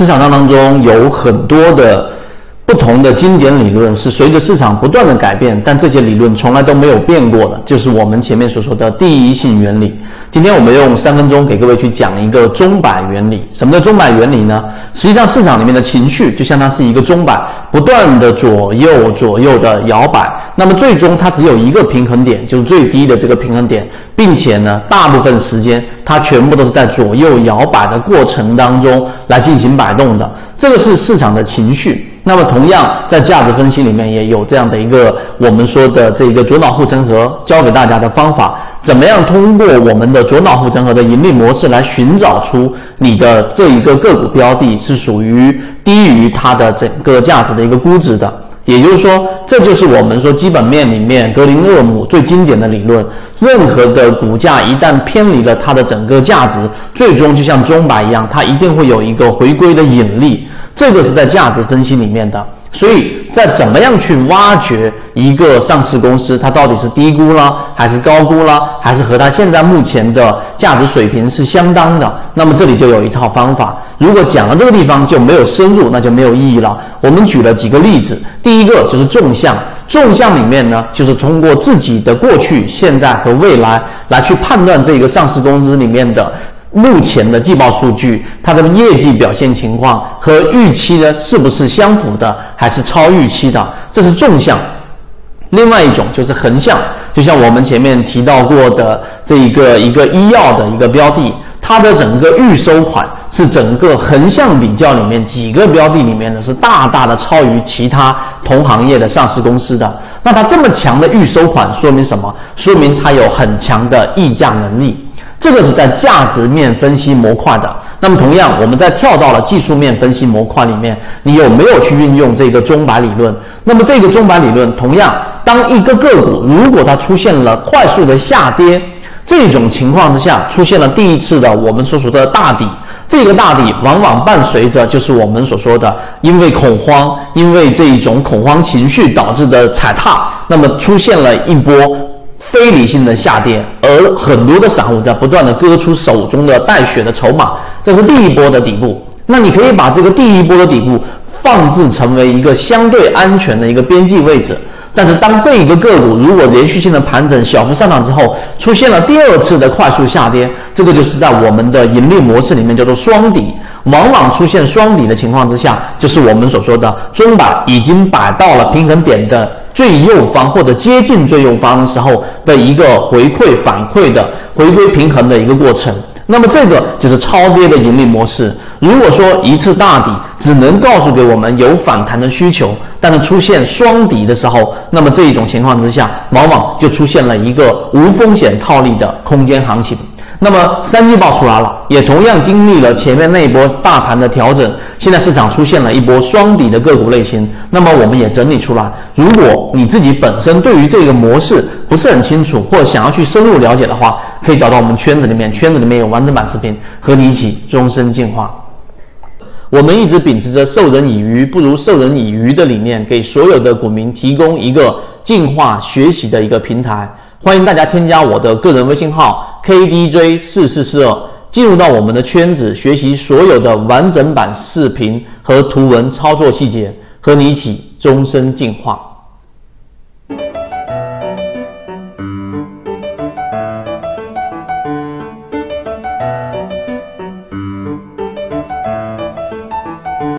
市场上当中有很多的。不同的经典理论是随着市场不断的改变，但这些理论从来都没有变过的，就是我们前面所说的第一性原理。今天我们用三分钟给各位去讲一个钟摆原理。什么叫钟摆原理呢？实际上市场里面的情绪就相当是一个钟摆，不断的左右左右的摇摆。那么最终它只有一个平衡点，就是最低的这个平衡点，并且呢，大部分时间它全部都是在左右摇摆的过程当中来进行摆动的。这个是市场的情绪。那么，同样在价值分析里面也有这样的一个我们说的这个左脑护城河教给大家的方法，怎么样通过我们的左脑护城河的盈利模式来寻找出你的这一个个股标的是属于低于它的整个价值的一个估值的。也就是说，这就是我们说基本面里面格林厄姆最经典的理论：任何的股价一旦偏离了它的整个价值，最终就像钟摆一样，它一定会有一个回归的引力。这个是在价值分析里面的，所以在怎么样去挖掘一个上市公司，它到底是低估了还是高估了，还是和它现在目前的价值水平是相当的？那么这里就有一套方法。如果讲到这个地方就没有深入，那就没有意义了。我们举了几个例子，第一个就是纵向，纵向里面呢，就是通过自己的过去、现在和未来来去判断这个上市公司里面的。目前的季报数据，它的业绩表现情况和预期呢，是不是相符的，还是超预期的？这是纵向。另外一种就是横向，就像我们前面提到过的这一个一个医药的一个标的，它的整个预收款是整个横向比较里面几个标的里面呢，是大大的超于其他同行业的上市公司的。那它这么强的预收款说明什么？说明它有很强的溢价能力。这个是在价值面分析模块的。那么，同样，我们在跳到了技术面分析模块里面，你有没有去运用这个钟摆理论？那么，这个钟摆理论，同样，当一个个股如果它出现了快速的下跌，这种情况之下，出现了第一次的我们所说的大底，这个大底往往伴随着就是我们所说的因为恐慌，因为这一种恐慌情绪导致的踩踏，那么出现了一波。非理性的下跌，而很多的散户在不断的割出手中的带血的筹码，这是第一波的底部。那你可以把这个第一波的底部放置成为一个相对安全的一个边际位置。但是当这一个个股如果连续性的盘整、小幅上涨之后，出现了第二次的快速下跌，这个就是在我们的盈利模式里面叫做双底。往往出现双底的情况之下，就是我们所说的中板已经摆到了平衡点的。最右方或者接近最右方的时候的一个回馈反馈的回归平衡的一个过程，那么这个就是超跌的盈利模式。如果说一次大底只能告诉给我们有反弹的需求，但是出现双底的时候，那么这一种情况之下，往往就出现了一个无风险套利的空间行情。那么三季报出来了，也同样经历了前面那一波大盘的调整，现在市场出现了一波双底的个股类型。那么我们也整理出来，如果你自己本身对于这个模式不是很清楚，或想要去深入了解的话，可以找到我们圈子里面，圈子里面有完整版视频，和你一起终身进化。我们一直秉持着授人以鱼不如授人以渔的理念，给所有的股民提供一个进化学习的一个平台。欢迎大家添加我的个人微信号 KDJ 四四四二，进入到我们的圈子，学习所有的完整版视频和图文操作细节，和你一起终身进化。